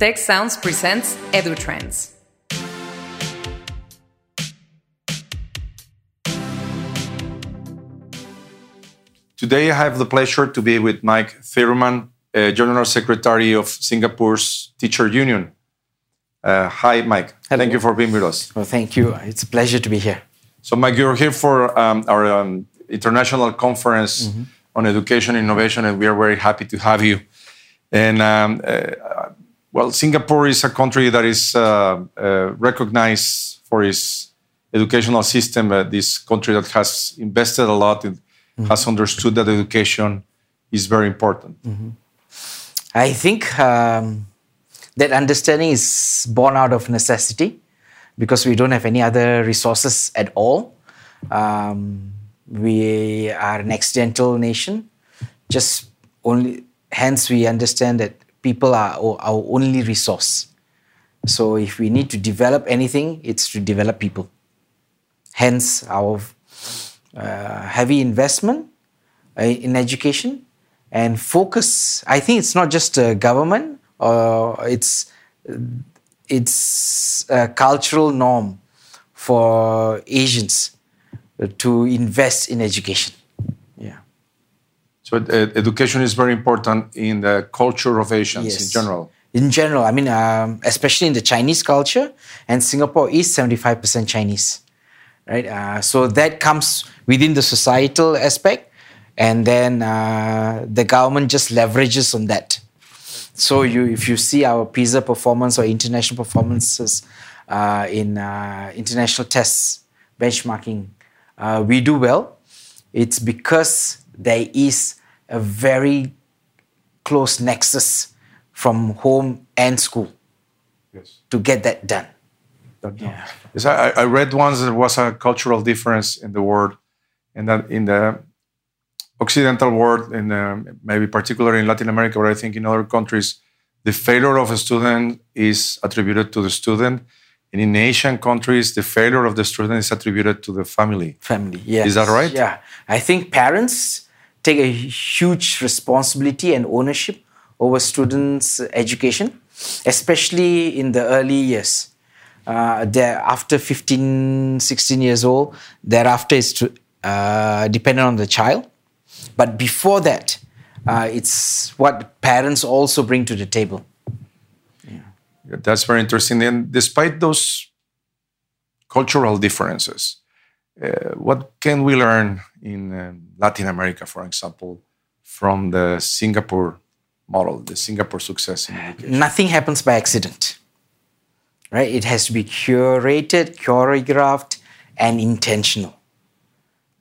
Tech Sounds presents EduTrends. Today, I have the pleasure to be with Mike Thiruman, uh, General Secretary of Singapore's Teacher Union. Uh, hi, Mike. Hello. Thank you for being with us. Well, thank you. It's a pleasure to be here. So, Mike, you're here for um, our um, international conference Mm-hmm. on education innovation, and we are very happy to have you. And um, uh, well, Singapore is a country that is uh, uh, recognized for its educational system. Uh, this country that has invested a lot, in, has understood that education is very important. I think um, that understanding is born out of necessity because we don't have any other resources at all. Um, we are an accidental nation. Just only, hence, we understand that people are our only resource. So, if we need to develop anything, it's to develop people. Hence, our uh, heavy investment uh, in education and focus. I think it's not just a government, or it's it's a cultural norm for Asians to invest in education. So, uh, education is very important in the culture of Asians in general. In general, I mean, um, especially in the Chinese culture, and Singapore is 75% Chinese, right? Uh, so that comes within the societal aspect, and then uh, the government just leverages on that. So you, if you see our PISA performance or international performances uh, in uh, international tests, benchmarking, uh, we do well. It's because there is a very close nexus from home and school Yes. to get that done. Yeah. Yes, I, I read once there was a cultural difference in the world, and that in the Occidental world, in the, maybe particularly in Latin America, but I think in other countries, the failure of a student is attributed to the student, and in Asian countries, the failure of the student is attributed to the family. Family, yes. Is that right? Yeah. I think parents take a huge responsibility and ownership over students' education, especially in the early years. Uh, after 15, 16 years old, thereafter is uh, dependent on the child. But before that, uh, it's what parents also bring to the table. Yeah. That's very interesting. And despite those cultural differences, uh, what can we learn in uh, Latin America, for example, from the Singapore model, the Singapore success in? Nothing happens by accident, right? It has to be curated, choreographed, and intentional.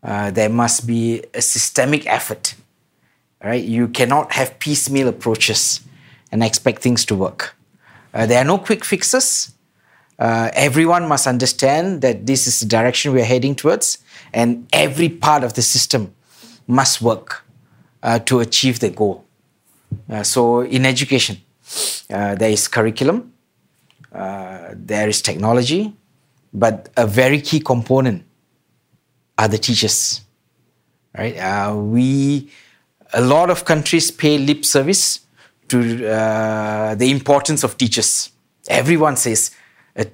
Uh, there must be a systemic effort, right? You cannot have piecemeal approaches and expect things to work. Uh, there are no quick fixes. Uh, everyone must understand that this is the direction we are heading towards, and every part of the system must work uh, to achieve the goal. Uh, so, in education, uh, there is curriculum, uh, there is technology, but a very key component are the teachers. Right? Uh, we, a lot of countries pay lip service to the importance of teachers. Everyone says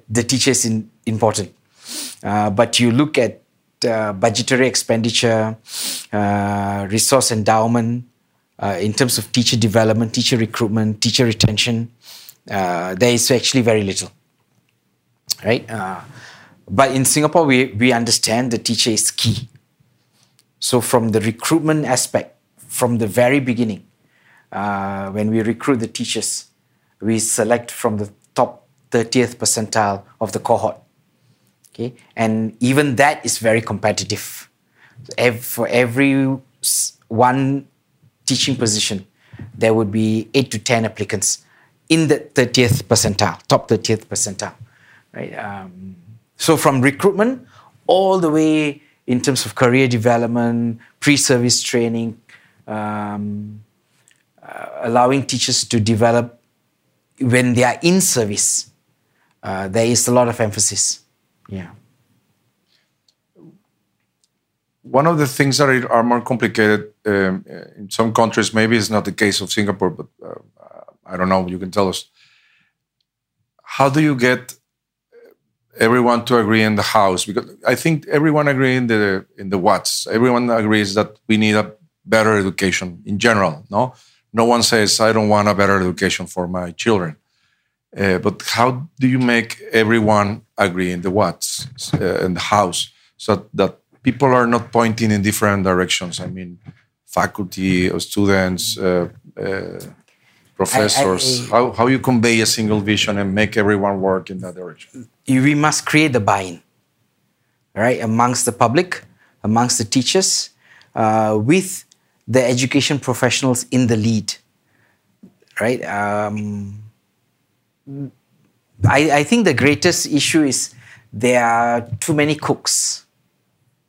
the teacher is in, important, uh, but you look at uh, budgetary expenditure, uh, resource endowment, uh, in terms of teacher development, teacher recruitment, teacher retention, uh, there is actually very little. Right? Uh, but in Singapore, we, we understand the teacher is key. So, from the recruitment aspect, from the very beginning, uh, when we recruit the teachers, we select from the top 30th percentile of the cohort. Okay? And even that is very competitive. For every one teaching position, there would be eight to 10 applicants in the 30th percentile, top 30th percentile. Right? Um, so from recruitment all the way in terms of career development, pre-service training, um, uh, allowing teachers to develop when they are in service, uh, there is a lot of emphasis. Yeah. One of the things that are more complicated um, in some countries, maybe it's not the case of Singapore, but uh, I don't know, you can tell us. how do you get everyone to agree in the house? Because I think everyone agree in the in the what's. Everyone agrees that we need a better education in general. No, no one says I don't want a better education for my children. Uh, but how do you make everyone agree in the what's uh, in the house so that people are not pointing in different directions? I mean, faculty or students, uh, uh professors. I, I, how how you convey a single vision and make everyone work in that direction? We must create the buy-in, right, amongst the public, amongst the teachers, uh, with the education professionals in the lead, right? Um, I, I think the greatest issue is there are too many cooks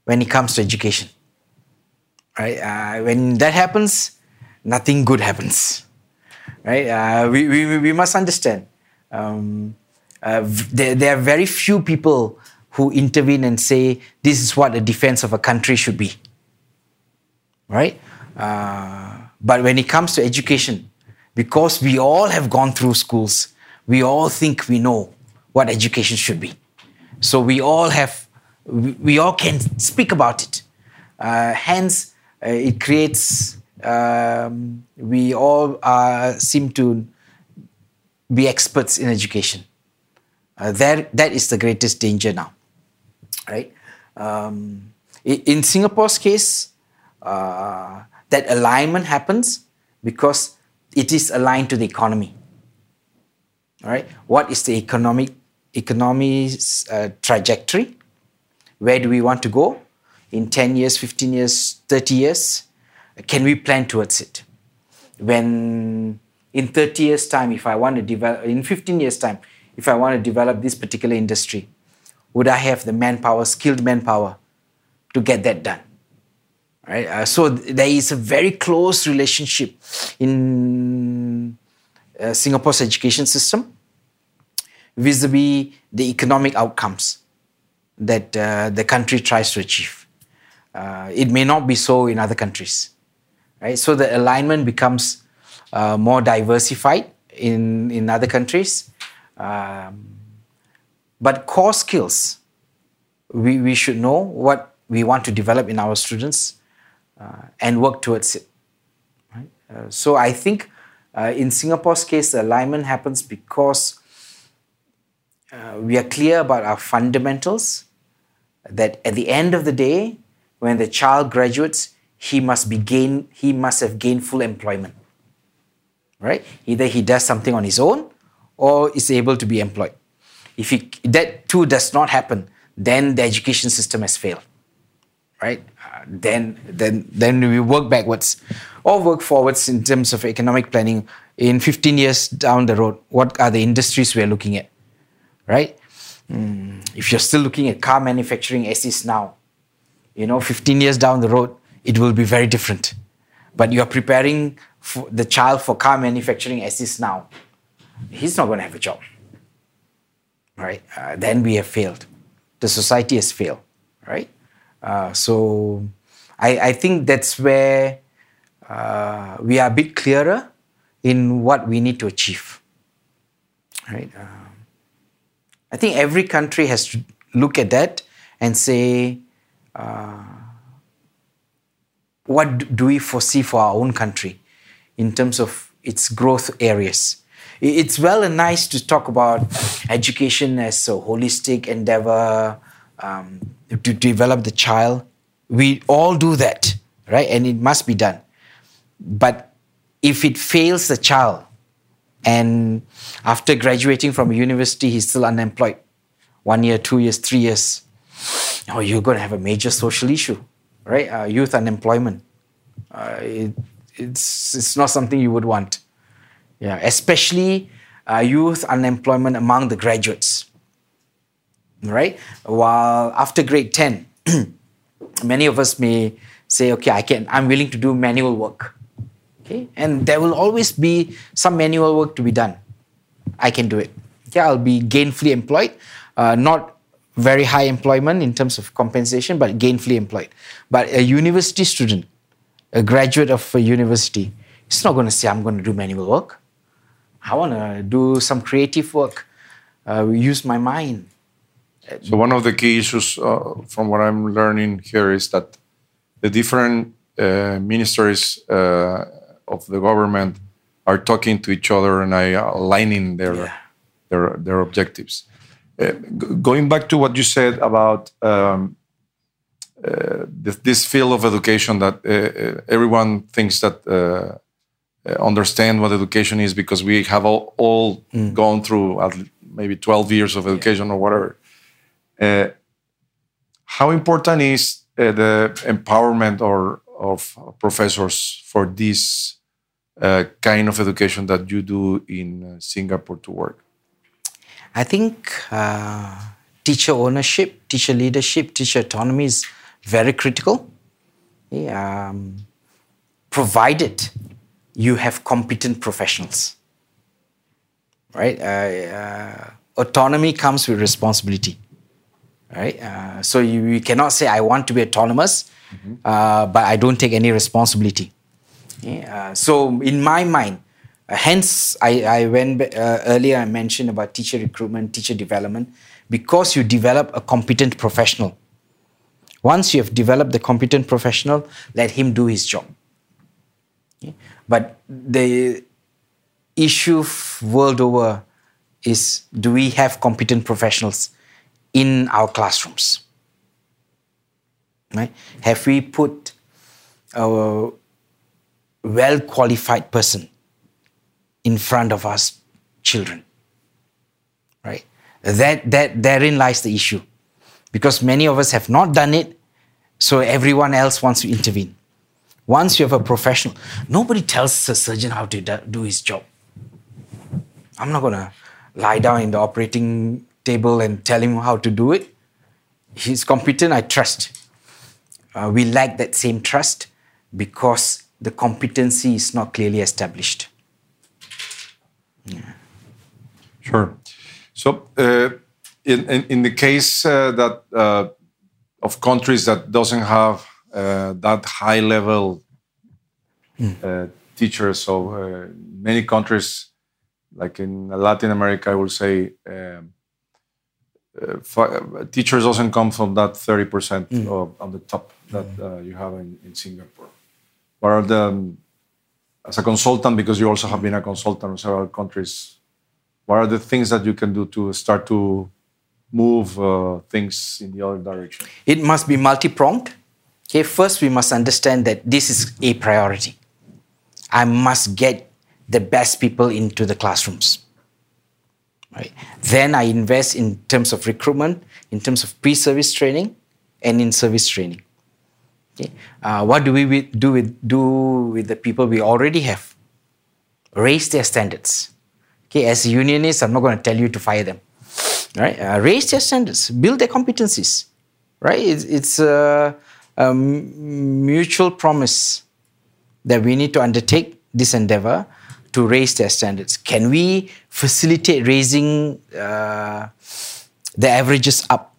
when it comes to education. Right? Uh, when that happens, nothing good happens. Right? Uh, we, we, we must understand. Um, uh, there, there are very few people who intervene and say this is what the defense of a country should be. Right? Uh, but when it comes to education, because we all have gone through schools, we all think we know what education should be. So we all have, we, all can speak about it. Uh, hence, uh, it creates, um, we all uh, seem to be experts in education. Uh, that, that is the greatest danger now, right? Um, in Singapore's case, uh, that alignment happens because it is aligned to the economy. All right, what is the economic economy's uh, trajectory? Where do we want to go in 10 years, 15 years, 30 years? Can we plan towards it? When in 30 years' time, if I want to develop, in 15 years' time, if I want to develop this particular industry, would I have the manpower, skilled manpower to get that done? Right? Uh, so there is a very close relationship in uh, Singapore's education system vis-a-vis the economic outcomes that uh, the country tries to achieve. Uh, it may not be so in other countries, right? So the alignment becomes uh, more diversified in in other countries, um, but core skills we we should know what we want to develop in our students uh, and work towards it. Right? Uh, so I think uh, in Singapore's case, the alignment happens because uh, we are clear about our fundamentals that at the end of the day, when the child graduates, he must be gain, he must have gainful employment. Right? Either he does something on his own or is able to be employed. If he, that too does not happen, then the education system has failed. Right? Uh, then, then, then we work backwards or work forwards in terms of economic planning. In 15 years down the road, what are the industries we are looking at? Right? Mm, if you're still looking at car manufacturing as is now, you know, 15 years down the road, it will be very different. But you're preparing the child for car manufacturing as is now. He's not going to have a job. Right? Uh, then we have failed. The society has failed. Right? Uh, so I, I think that's where uh, we are a bit clearer in what we need to achieve. Right? Uh, I think every country has to look at that and say, uh, what do we foresee for our own country in terms of its growth areas? It's well and nice to talk about education as a holistic endeavor um, to develop the child. We all do that, right? And it must be done. But if it fails the child, and after graduating from university, he's still unemployed, one year, two years, three years, oh, you're going to have a major social issue, right? Uh, youth unemployment. Uh, it, it's, it's not something you would want. Yeah, especially uh, youth unemployment among the graduates, right? While after grade 10, many of us may say, okay, I can, I'm willing to do manual work. Okay? And there will always be some manual work to be done. I can do it. Okay, I'll be gainfully employed, uh, not very high employment in terms of compensation, but gainfully employed. But a university student, a graduate of a university, is not going to say, I'm going to do manual work. I want to do some creative work. uh, use my mind. So one of the key issues, uh, from what I'm learning here, is that the different uh, ministries uh, of the government are talking to each other and are aligning their Yeah. their their objectives. Uh, going back to what you said about um, uh, this, this field of education, that uh, uh, everyone thinks that uh, uh, understand what education is because we have all, all gone through at maybe 12 years of education or whatever. Uh, how important is uh, the empowerment or of professors for this uh, kind of education that you do in uh, Singapore to work? I think uh, teacher ownership, teacher leadership, teacher autonomy is very critical. Yeah, um, provided you have competent professionals, right? Uh, uh, autonomy comes with responsibility, right? So you, you cannot say I want to be autonomous, uh, but I don't take any responsibility. Uh, so in my mind, uh, hence I, I went uh, earlier. I mentioned about teacher recruitment, teacher development, because you develop a competent professional. Once you have developed the competent professional, let him do his job. Okay? But the issue world over is: do we have competent professionals in our classrooms? Right? Have we put our well qualified person in front of us children right? That that therein lies the issue. Because many of us have not done it so everyone else wants to intervene. Once you have a professional nobody tells a surgeon how to do- his job. I'm not to lie down in the operating table and tell him how to do it. He's competent i trust. Uh, we lack that same trust because the competency is not clearly established. Sure. So, uh, in, in in the case uh, that uh, of countries that doesn't have uh, that high level uh, teachers, so uh, many countries, like in Latin America, I will say, um, uh, teachers doesn't come from that thirty percent of on the top that uh, you have in, in Singapore. What are the as a consultant, because you also have been a consultant in several countries, what are the things that you can do to start to move uh, things in the other direction? It must be multi pronged. Okay, first we must understand that this is a priority. I must get the best people into the classrooms. Right. Then I invest in terms of recruitment, in terms of pre-service training, and in service training. Okay. Uh, what do we wi- do with do with the people we already have? Raise their standards. Okay, as unionists, I'm not going to tell you to fire them. Right? Uh, raise their standards, build their competencies. Right? It's, it's a, a mutual promise that we need to undertake this endeavor to raise their standards. Can we facilitate raising uh, the averages up?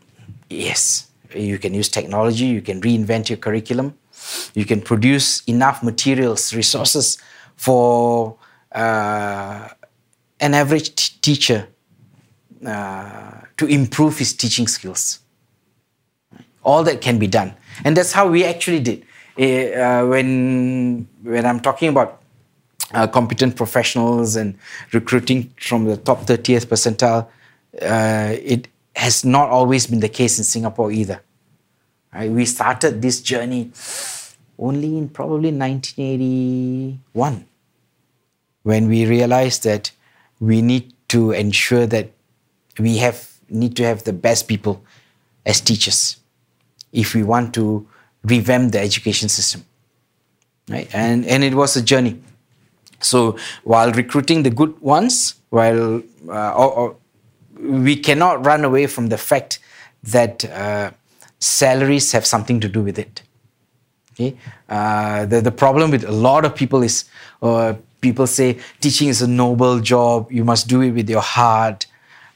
Yes. You can use technology, you can reinvent your curriculum, you can produce enough materials, resources for uh, an average t- teacher uh, to improve his teaching skills. All that can be done. And that's how we actually did. Eh, uh, when, when I'm talking about uh, competent professionals and recruiting from the top 30th percentile, uh, it has not always been the case in Singapore either. Right? We started this journey only in probably 1981 when we realized that we need to ensure that we have need to have the best people as teachers if we want to revamp the education system right and and it was a journey so while recruiting the good ones while uh, or, or we cannot run away from the fact that uh, salaries have something to do with it Okay? Uh, the, the problem with a lot of people is uh, people say teaching is a noble job, you must do it with your heart,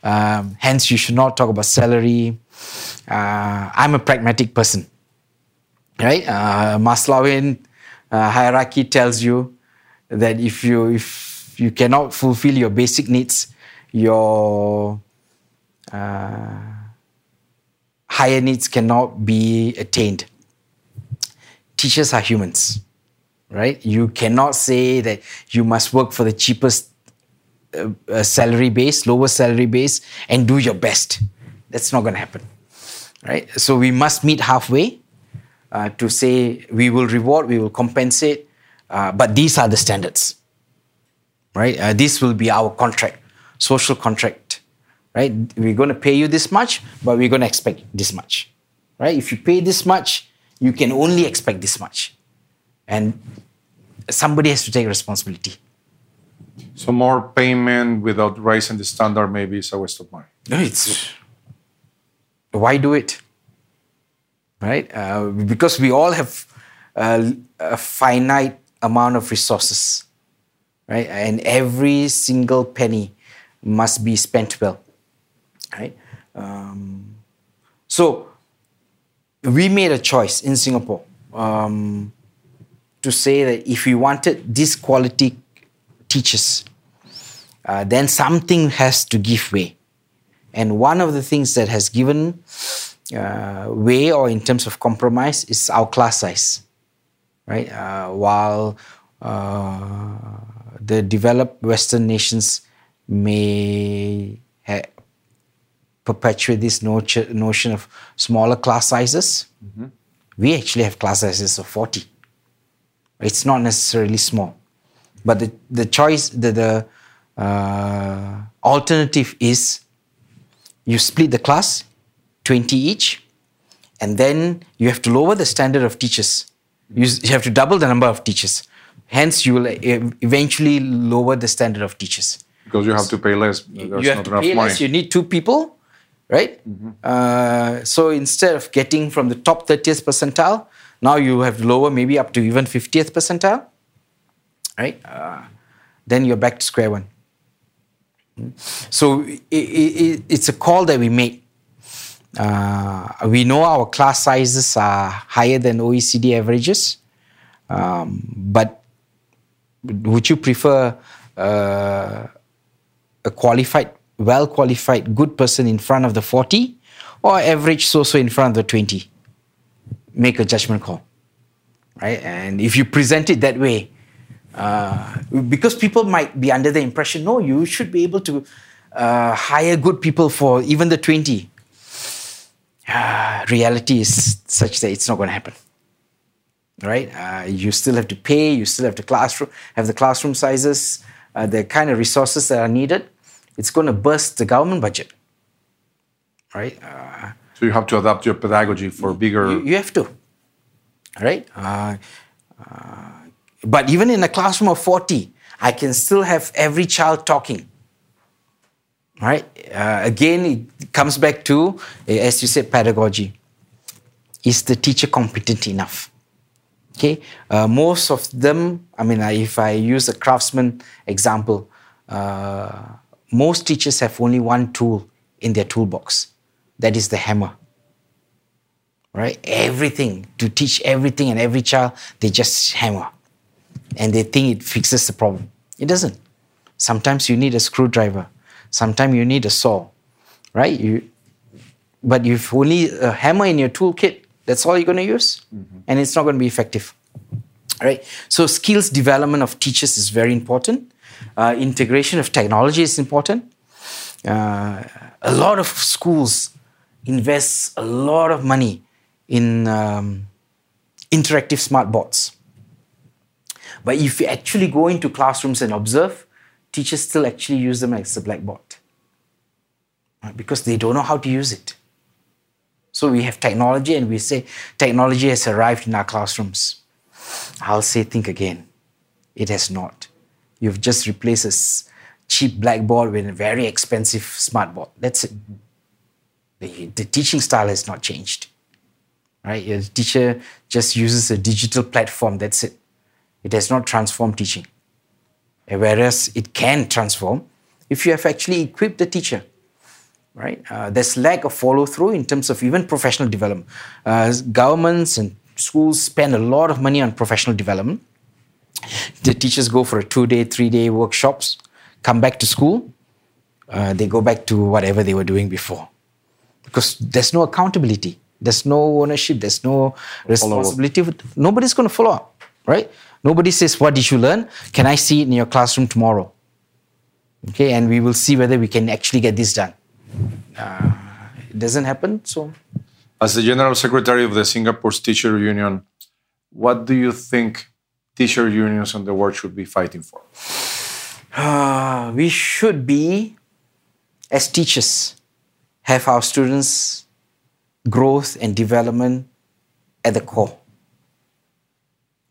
um, hence, you should not talk about salary. Uh, I'm a pragmatic person, right? Uh, Maslow'ian uh, hierarchy tells you that if you if you cannot fulfill your basic needs, your uh, higher needs cannot be attained. Teachers are humans, right? You cannot say that you must work for the cheapest uh, uh, salary base, lower salary base, and do your best. That's not going to happen, right? So we must meet halfway uh, to say we will reward, we will compensate, uh, but these are the standards, right? Uh, this will be our contract, social contract, right? We're going to pay you this much, but we're going to expect this much, right? If you pay this much, you can only expect this much, and somebody has to take responsibility. So more payment without raising the standard maybe is a waste of money. No, it's why do it? Right? Uh, because we all have uh, a finite amount of resources, right? And every single penny must be spent well, right? Um, so we made a choice in Singapore um, to say that if we wanted this quality teachers, uh, then something has to give way. And one of the things that has given uh, way or in terms of compromise is our class size, right? Uh, while uh, the developed Western nations may ha- perpetuate this notion, notion of smaller class sizes, mm-hmm. we actually have class sizes of 40. It's not necessarily small. But the, the choice, the, the uh, alternative is you split the class, 20 each, and then you have to lower the standard of teachers. You, you have to double the number of teachers. Hence, you will eventually lower the standard of teachers. Because you have to pay less. There's you have to pay money. less. You need two people, right? Mm-hmm. Uh, so instead of getting from the top 30th percentile, now you have lower maybe up to even 50th percentile right? Uh, then you're back to square one. So it, it, it's a call that we made. Uh, we know our class sizes are higher than OECD averages, um, but would you prefer uh, a qualified, well qualified, good person in front of the 40 or average so so in front of the 20? Make a judgment call, right? And if you present it that way, uh, because people might be under the impression, no, you should be able to uh, hire good people for even the 20. Uh, reality is such that it's not going to happen. Right? Uh, you still have to pay, you still have to classroom, have the classroom sizes, uh, the kind of resources that are needed. It's going to burst the government budget. Right? so you have to adapt your pedagogy for bigger. You, you have to. Right? But even in a classroom of 40, I can still have every child talking. Right? Uh, again, it comes back to, as you said, pedagogy. Is the teacher competent enough? Okay, uh, most of them, I mean, if I use a craftsman example, uh, most teachers have only one tool in their toolbox that is the hammer. Right? Everything, to teach everything and every child, they just hammer and they think it fixes the problem. It doesn't. Sometimes you need a screwdriver. Sometimes you need a saw, right? You, but you've only a hammer in your toolkit. That's all you're going to use, mm-hmm. and it's not going to be effective, right? So skills development of teachers is very important. Uh, integration of technology is important. Uh, a lot of schools invest a lot of money in um, interactive smart boards but if you actually go into classrooms and observe, teachers still actually use them as a blackboard right? because they don't know how to use it. So we have technology and we say technology has arrived in our classrooms. I'll say, think again. It has not. You've just replaced a cheap blackboard with a very expensive smartboard. That's it. The, the teaching style has not changed. Right? Your teacher just uses a digital platform. That's it. It has not transformed teaching. Whereas it can transform if you have actually equipped the teacher. Right? Uh, there's lack of follow through in terms of even professional development. Uh, governments and schools spend a lot of money on professional development. The teachers go for a two day, three day workshops, come back to school. uh, they go back to whatever they were doing before. Because there's no accountability, there's no ownership, there's no responsibility. Nobody's going to follow up, right? Nobody says, What did you learn? Can I see it in your classroom tomorrow? Okay, and we will see whether we can actually get this done. Uh, it doesn't happen, so. As the General Secretary of the Singapore's Teacher Union, what do you think teacher unions in the world should be fighting for? Uh, we should be, as teachers, have our students' growth and development at the core.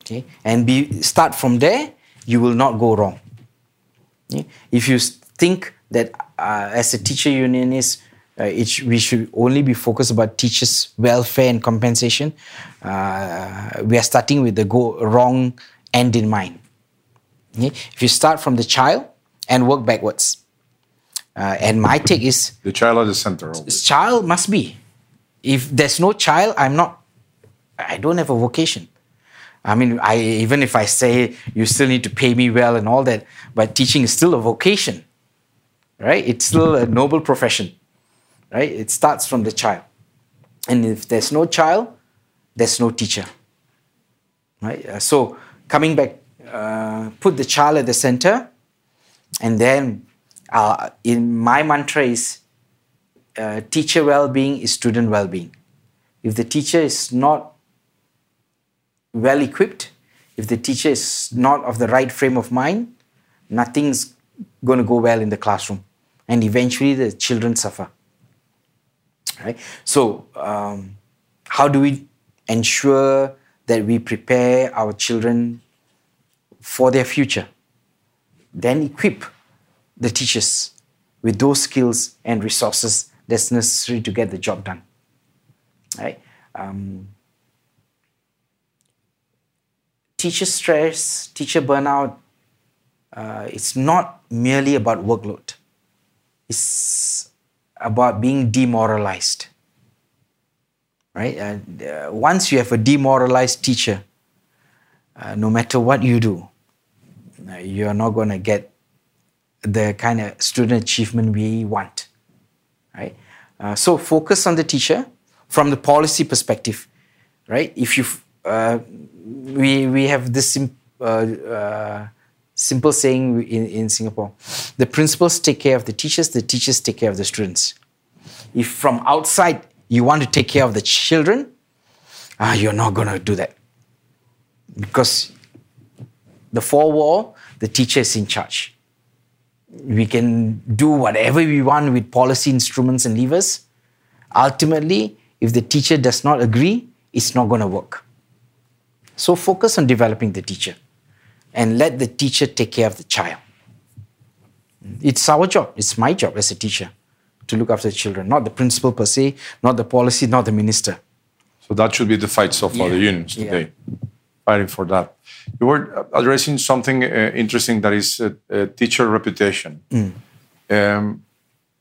Okay, and be start from there. You will not go wrong. Okay? If you think that uh, as a teacher unionist, uh, it, we should only be focused about teachers' welfare and compensation. Uh, we are starting with the go wrong end in mind. Okay? If you start from the child and work backwards, uh, and my take is the child at the center. Always. Child must be. If there's no child, I'm not. I don't have a vocation. I mean, I even if I say you still need to pay me well and all that, but teaching is still a vocation, right? It's still a noble profession, right? It starts from the child, and if there's no child, there's no teacher, right? Uh, so coming back, uh, put the child at the center, and then uh, in my mantra is uh, teacher well-being is student well-being. If the teacher is not well equipped, if the teacher is not of the right frame of mind, nothing's going to go well in the classroom. And eventually the children suffer. Right? So, um, how do we ensure that we prepare our children for their future? Then equip the teachers with those skills and resources that's necessary to get the job done. Right? Um, teacher stress, teacher burnout, uh, it's not merely about workload. It's about being demoralized. Right? Uh, once you have a demoralized teacher, uh, no matter what you do, uh, you're not going to get the kind of student achievement we want. Right? Uh, so focus on the teacher from the policy perspective. Right? If you uh, we we have this sim, uh, simple saying in, in Singapore: the principals take care of the teachers, the teachers take care of the students. If from outside you want to take care of the children, uh, you're not going to do that because the four wall, the teacher is in charge. We can do whatever we want with policy instruments and levers. Ultimately, if the teacher does not agree, it's not going to work. So focus on developing the teacher and let the teacher take care of the child. It's our job, it's my job as a teacher to look after children, not the principal per se, not the policy, not the minister. So that should be the fight so far, yeah. the unions today, yeah. fighting for that. You were addressing something uh, interesting that is uh, uh, teacher reputation. Mm. Um,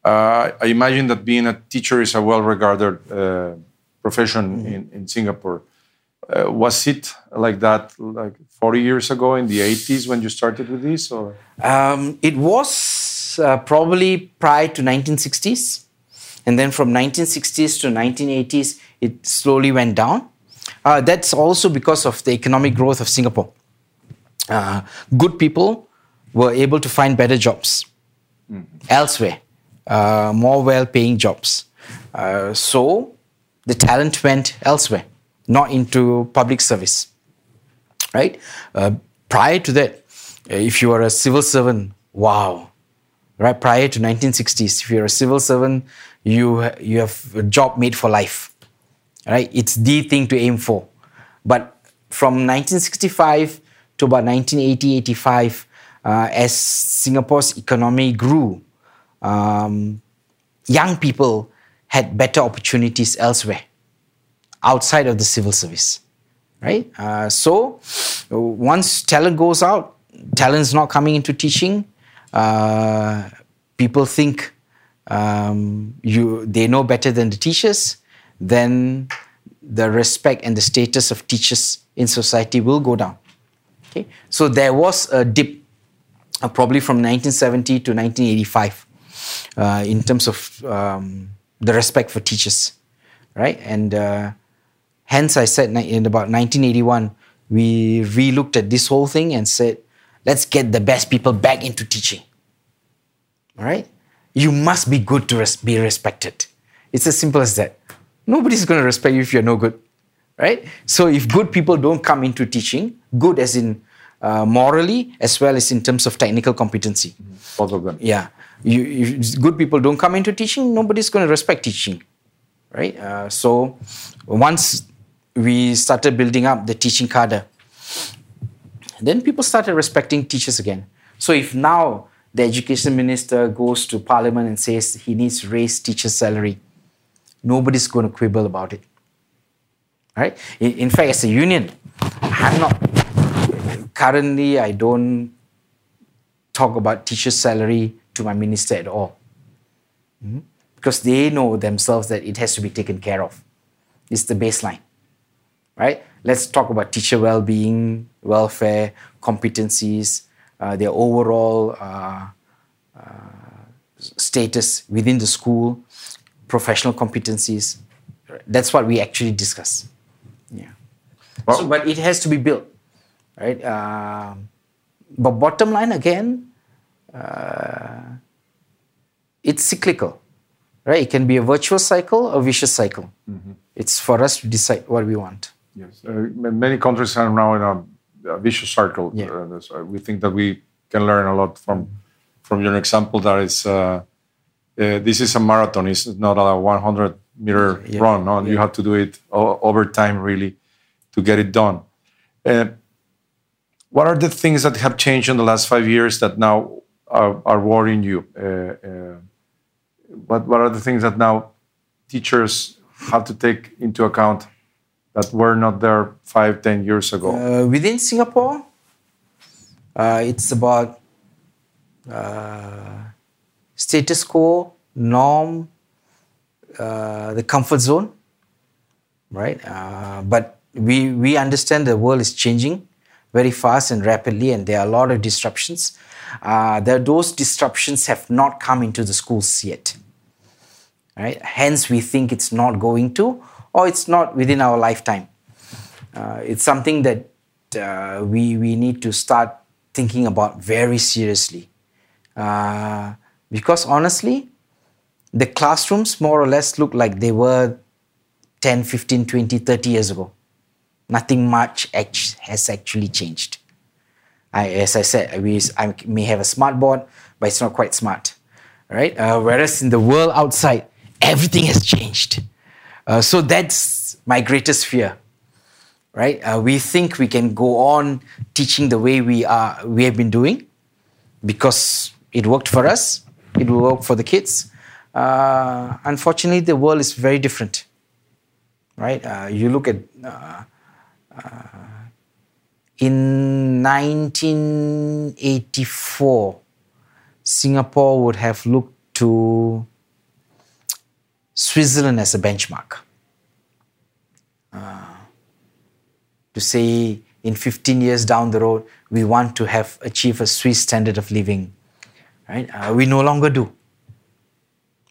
uh, I imagine that being a teacher is a well regarded uh, profession mm. in, in Singapore. Uh, was it like that like 40 years ago in the 80s when you started with this or um, it was uh, probably prior to 1960s and then from 1960s to 1980s it slowly went down uh, that's also because of the economic growth of singapore uh, good people were able to find better jobs mm-hmm. elsewhere uh, more well-paying jobs uh, so the talent went elsewhere not into public service. Right? Uh, prior to that, if you are a civil servant, wow. Right? Prior to 1960s, if you're a civil servant, you, you have a job made for life. Right? It's the thing to aim for. But from 1965 to about 1980, 85, uh, as Singapore's economy grew, um, young people had better opportunities elsewhere outside of the civil service, right? Uh, so once talent goes out, talent's not coming into teaching. Uh, people think um, you they know better than the teachers. Then the respect and the status of teachers in society will go down. Okay, so there was a dip, uh, probably from 1970 to 1985. uh, in terms of um, the respect for teachers, right? And uh, hence, I said in about 1981, we relooked at this whole thing and said, let's get the best people back into teaching. All right? You must be good to res- be respected. It's as simple as that. Nobody's going to respect you if you're no good, right? So if good people don't come into teaching, good as in uh, morally as well as in terms of technical competency. Both of them. Yeah. You, you, good people don't come into teaching, nobody's going to respect teaching, right? Uh, so once we started building up the teaching cadre, then people started respecting teachers again. So if now the education minister goes to parliament and says he needs to raise teachers' salary, nobody's going to quibble about it. Right? In, fact, as a union, I'm not currently I don't talk about teachers' salary to my minister at all. Mm-hmm. Because they know themselves that it has to be taken care of. It's the baseline. Right? Let's talk about teacher well-being, welfare, competencies, uh, their overall uh, uh, status within the school, professional competencies. That's what we actually discuss. Yeah. Well, so, but it has to be built, right? Uh, but bottom line again, uh, it's cyclical, right? It can be a virtuous cycle or vicious cycle. Mm-hmm. It's for us to decide what we want. Yes, uh, many countries are now in a, a vicious circle. Yeah. Uh, so we think that we can learn a lot from from your example. That is, uh, uh, this is a marathon. It's not a 100 meter yeah. run. No, yeah. you have to do it over time, really, to get it done. Uh, what are the things that have changed in the last five years that now are, are worrying you? Uh, uh, what What are the things that now teachers have to take into account that were not there five, ten years ago? Uh, within Singapore, uh, it's about uh, status quo, norm, uh, the comfort zone, right? Uh, but we we understand the world is changing very fast and rapidly, and there are a lot of disruptions. Uh, there, those disruptions have not come into the schools yet. Right? Hence, we think it's not going to, or it's not within our lifetime. Uh, it's something that uh, we, we need to start thinking about very seriously. Uh, because honestly, the classrooms more or less look like they were 10, 15, 20, 30 years ago. Nothing much has actually changed. I, as I said, we, I may have a smart board, but it's not quite smart, right? Uh, whereas in the world outside, everything has changed. Uh, so that's my greatest fear, right? Uh, we think we can go on teaching the way we are, we have been doing, because it worked for us. It will work for the kids. Uh, unfortunately, the world is very different, right? Uh, you look at uh, in 1984, Singapore would have looked to Switzerland as a benchmark. Uh, to say in 15 years down the road, we want to have achieved a Swiss standard of living. Right? Uh, we no longer do.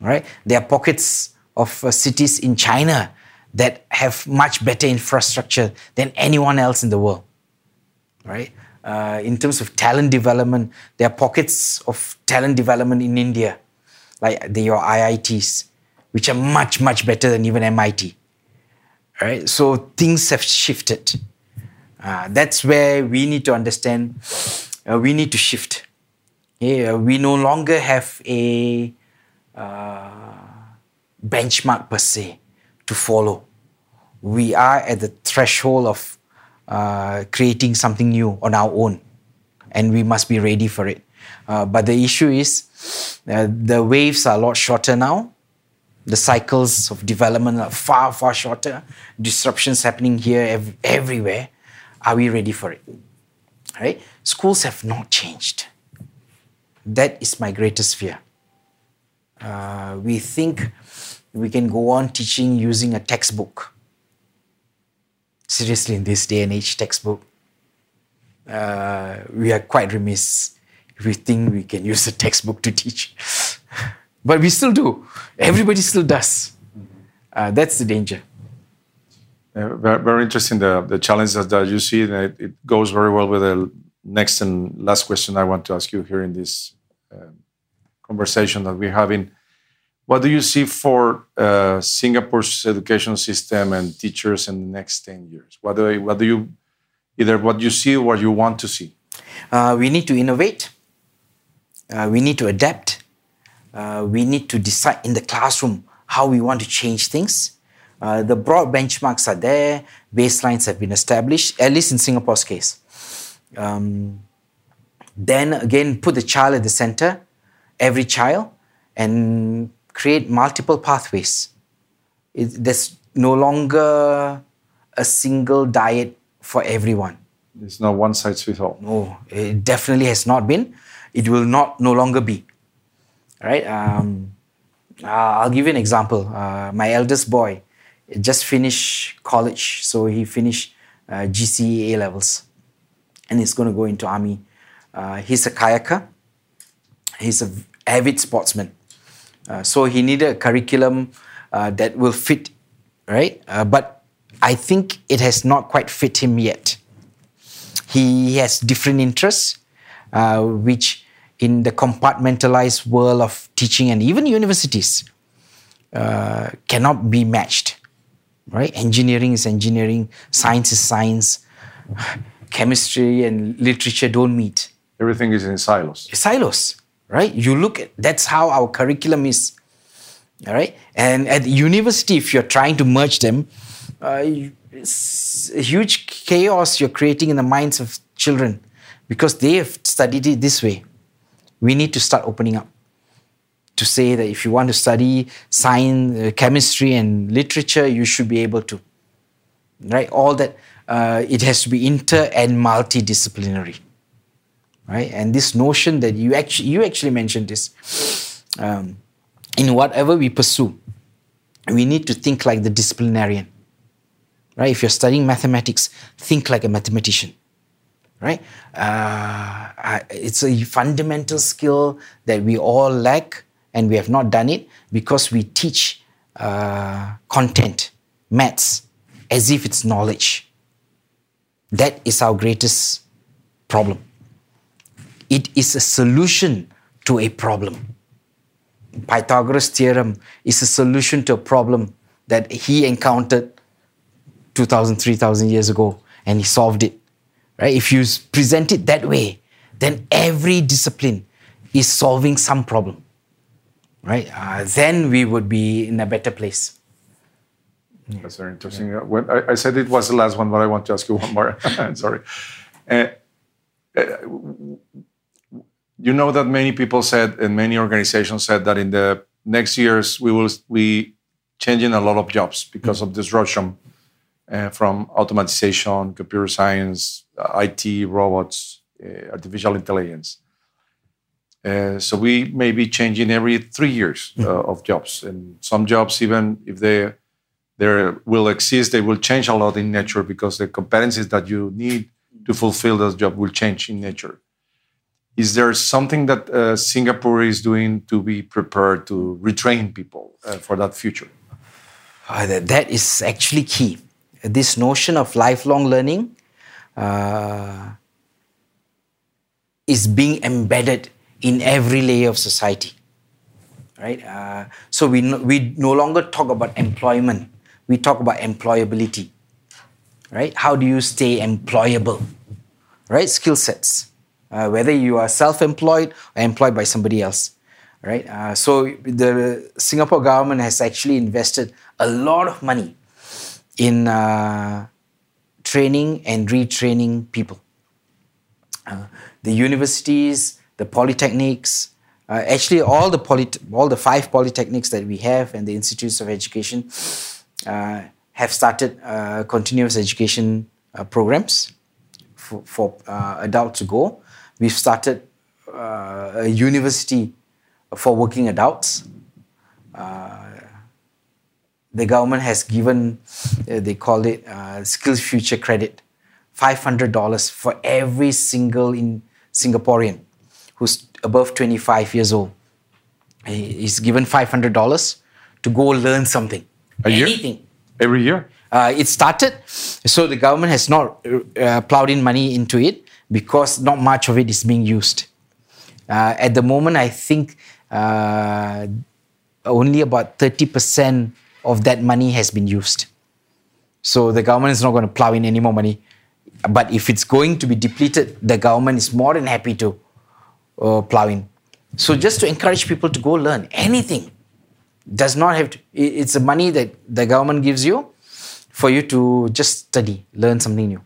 Right? There are pockets of uh, cities in China that have much better infrastructure than anyone else in the world. Right? Uh, in terms of talent development, there are pockets of talent development in India, like the, your IITs which are much, much better than even MIT. Right? So things have shifted. Uh, that's where we need to understand, uh, we need to shift. Yeah, we no longer have a uh, benchmark per se to follow. We are at the threshold of uh, creating something new on our own, and we must be ready for it. Uh, but the issue is uh, the waves are a lot shorter now the cycles of development are far, far shorter. Disruptions happening here ev- everywhere. Are we ready for it? Right? Schools have not changed. That is my greatest fear. Uh, we think we can go on teaching using a textbook. Seriously, in this day and age, textbook. Uh, we are quite remiss if we think we can use a textbook to teach. but we still do. Everybody still does. Uh, that's the danger. Uh, very, very, interesting the, the challenges that you see. And it, it, goes very well with the next and last question I want to ask you here in this uh, conversation that we're having. What do you see for uh, Singapore's education system and teachers in the next 10 years? What do, you, what do you, either what you see or what you want to see? Uh, we need to innovate. Uh, we need to adapt. Uh, we need to decide in the classroom how we want to change things. Uh, the broad benchmarks are there, baselines have been established, at least in Singapore's case. Um, then again, put the child at the center, every child, and create multiple pathways. It, there's no longer a single diet for everyone. There's no one size fits all. No, it definitely has not been. It will not no longer be. Right. Um, uh, I'll give you an example. Uh, my eldest boy just finished college, so he finished uh, GCE A levels, and he's going to go into army. Uh, he's a kayaker. He's an avid sportsman, uh, so he needed a curriculum uh, that will fit, right? but I think it has not quite fit him yet. He has different interests, which in the compartmentalized world of teaching and even universities uh, cannot be matched. Right? Engineering is engineering, science is science, chemistry and literature don't meet. Everything is in silos. Silos, right? You look at that's how our curriculum is. All right, and at the university, if you're trying to merge them, uh, it's a huge chaos you're creating in the minds of children because they have studied it this way we need to start opening up to say that if you want to study science, uh, chemistry, and literature, you should be able to. Right? All that, uh, it has to be inter and multidisciplinary. Right? And this notion that you actually, you actually mentioned this, um, in whatever we pursue, we need to think like the disciplinarian. Right? If you're studying mathematics, think like a mathematician right? Uh, it's a fundamental skill that we all lack and we have not done it because we teach uh, content, maths, as if it's knowledge. That is our greatest problem. It is a solution to a problem. Pythagoras' theorem is a solution to a problem that he encountered 2,000, 3,000 years ago and he solved it. Right? If you present it that way, then every discipline is solving some problem. Right? Uh, then we would be in a better place. That's very interesting. Yeah. When I, I, said it was the last one, but I want to ask you one more. Sorry. Uh, uh, you know that many people said, and many organizations said that in the next years we will be changing a lot of jobs because mm-hmm. of disruption uh, from automatization, computer science, uh, IT, robots, uh, artificial intelligence. Uh, so we may be changing every three years uh, mm-hmm. of jobs, and some jobs, even if they there will exist, they will change a lot in nature because the competencies that you need to fulfill those job will change in nature. Is there something that uh, Singapore is doing to be prepared to retrain people uh, for that future? that, that is actually key this notion of lifelong learning uh, is being embedded in every layer of society right? Uh, so we no, we no longer talk about employment. We talk about employability right? How do you stay employable right? Skill sets uh, whether you are self-employed or employed by somebody else right? Uh, so the singapore government has actually invested a lot of money in uh, training and retraining people. Uh, the universities, the polytechnics, uh, actually all the all the five polytechnics that we have and the institutes of education uh, have started uh, continuous education uh, programs for, for adults to go. We've started a university for working adults the government has given, uh, they call it uh, Skills Future Credit, $500 for every single in Singaporean who's above 25 years old. He's given $500 to go learn something. A year? Anything. Every year? Uh, it started, so the government has not uh, plowed in money into it because not much of it is being used. Uh, at the moment, I think uh, only about 30% of that money has been used. So the government is not going to plow in any more money. But if it's going to be depleted, the government is more than happy to uh, plow in. So just to encourage people to go learn anything, does not have to. It's the money that the government gives you for you to just study, learn something new.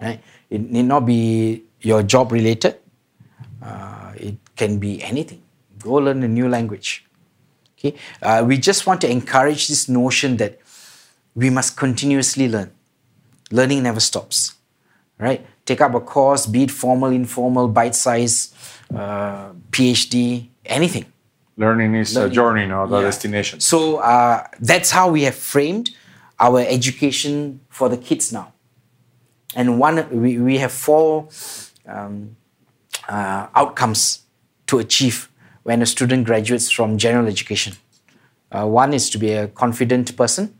Right? It need not be your job related. Uh, it can be anything. Go learn a new language. Okay, uh, we just want to encourage this notion that we must continuously learn. Learning never stops, right? Take up a course, be it formal, informal, bite-size, uh, PhD, anything. Learning is Learning. a journey, not a destination. So uh, that's how we have framed our education for the kids now. And one, we, we have four um, uh, outcomes to achieve when a student graduates from general education. Uh, one is to be a confident person.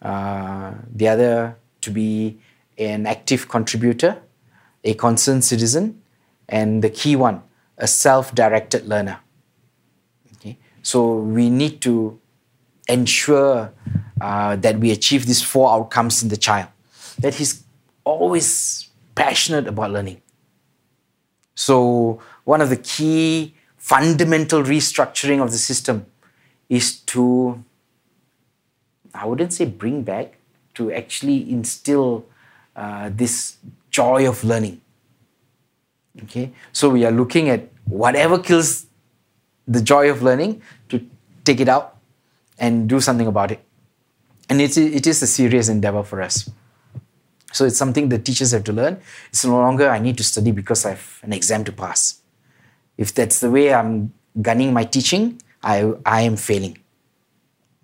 Uh, the other to be an active contributor, a concerned citizen, and the key one, a self-directed learner. Okay? So we need to ensure uh, that we achieve these four outcomes in the child. That he's always passionate about learning. So one of the key fundamental restructuring of the system is to, I wouldn't say bring back, to actually instill uh, this joy of learning. Okay, so we are looking at whatever kills the joy of learning to take it out and do something about it. And it, it is a serious endeavor for us. So it's something the teachers have to learn. It's no longer I need to study because I have an exam to pass. If that's the way I'm gunning my teaching, I, I am failing.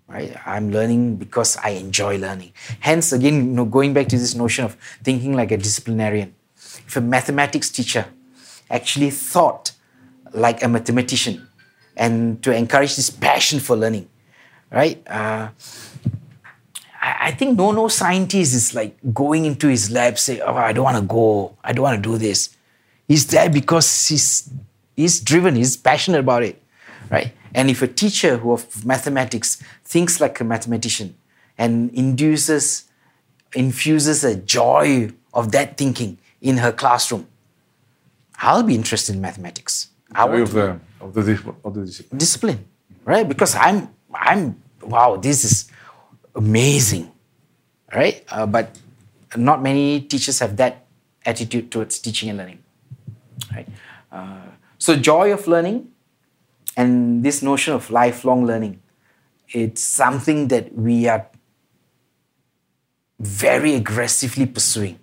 Right? I'm learning because I enjoy learning. Hence, again, you know, going back to this notion of thinking like a disciplinarian. If a mathematics teacher actually thought like a mathematician and to encourage this passion for learning, right? Uh, I, think no no scientist is like going into his lab say, "Oh, I don't want to go. I don't want to do this." He's there because he's he's driven. He's passionate about it, right? And if a teacher who of mathematics thinks like a mathematician and induces infuses a joy of that thinking in her classroom, I'll be interested in mathematics. I want of the, of the, of the discipline. discipline, right? Because I'm, I'm, wow, this is amazing, right? Uh, but not many teachers have that attitude towards teaching and learning, right? Uh, so joy of learning and this notion of lifelong learning, it's something that we are very aggressively pursuing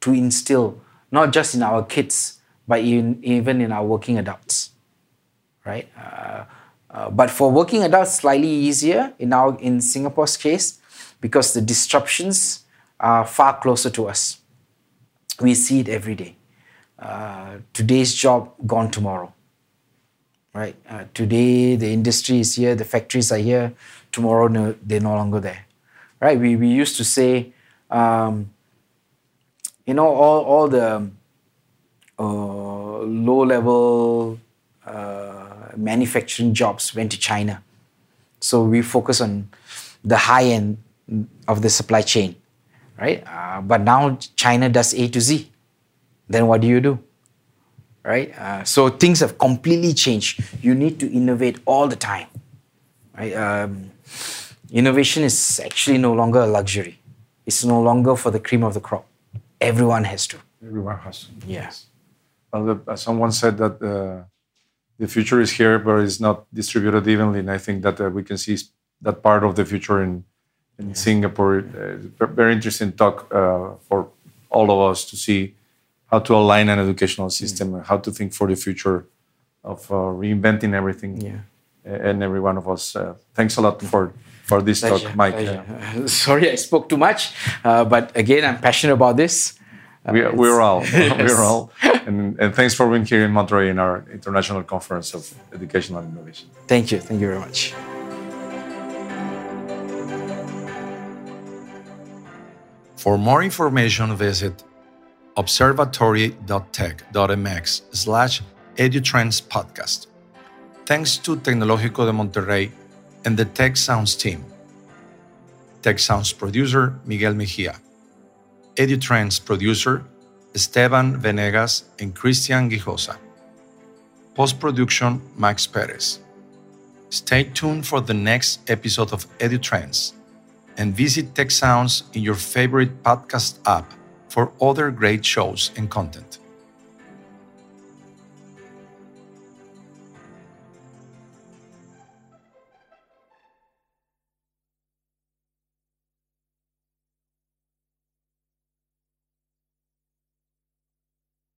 to instill not just in our kids but in, even in our working adults right? Uh, uh, but for working adults slightly easier in our in singapore's case because the disruptions are far closer to us. We see it every day uh, today's job gone tomorrow right uh, today the industry is here the factories are here tomorrow no, they're no longer there right we, we used to say um, you know all, all the uh, low level uh, manufacturing jobs went to China. So we focus on the high end of the supply chain, right? Uh, but now China does A to Z. Then what do you do? Right? Uh, so things have completely changed. You need to innovate all the time. Right? Um, innovation is actually no longer a luxury. It's no longer for the cream of the crop. Everyone has to. Everyone has. Yeah. Well, the, uh, someone said that uh, the future is here, but it's not distributed evenly. And I think that uh, we can see that part of the future in, in Singapore. Uh, very interesting talk uh, for all of us to see how to align an educational system and how to think for the future of uh, reinventing everything Yeah. and every one of us. Uh, thanks a lot for, for this talk, Mike. Pleasure. Uh, sorry, I spoke too much, uh, but again, I'm passionate about this. we, we're all. We're all. And, and thanks for being here in Monterrey in our International Conference of Educational Innovation. Thank you. Thank you very much. For more information, visit observatory.tec.mx slash edutrends podcast. Thanks to Tecnológico de Monterrey and the Tech Sounds team. Tech Sounds producer, Miguel Mejia. EduTrends producer, Esteban Venegas and Christian Gijosa. Post production, Max Perez. Stay tuned for the next episode of EduTrends and visit Tech Sounds in your favorite podcast app for other great shows and content.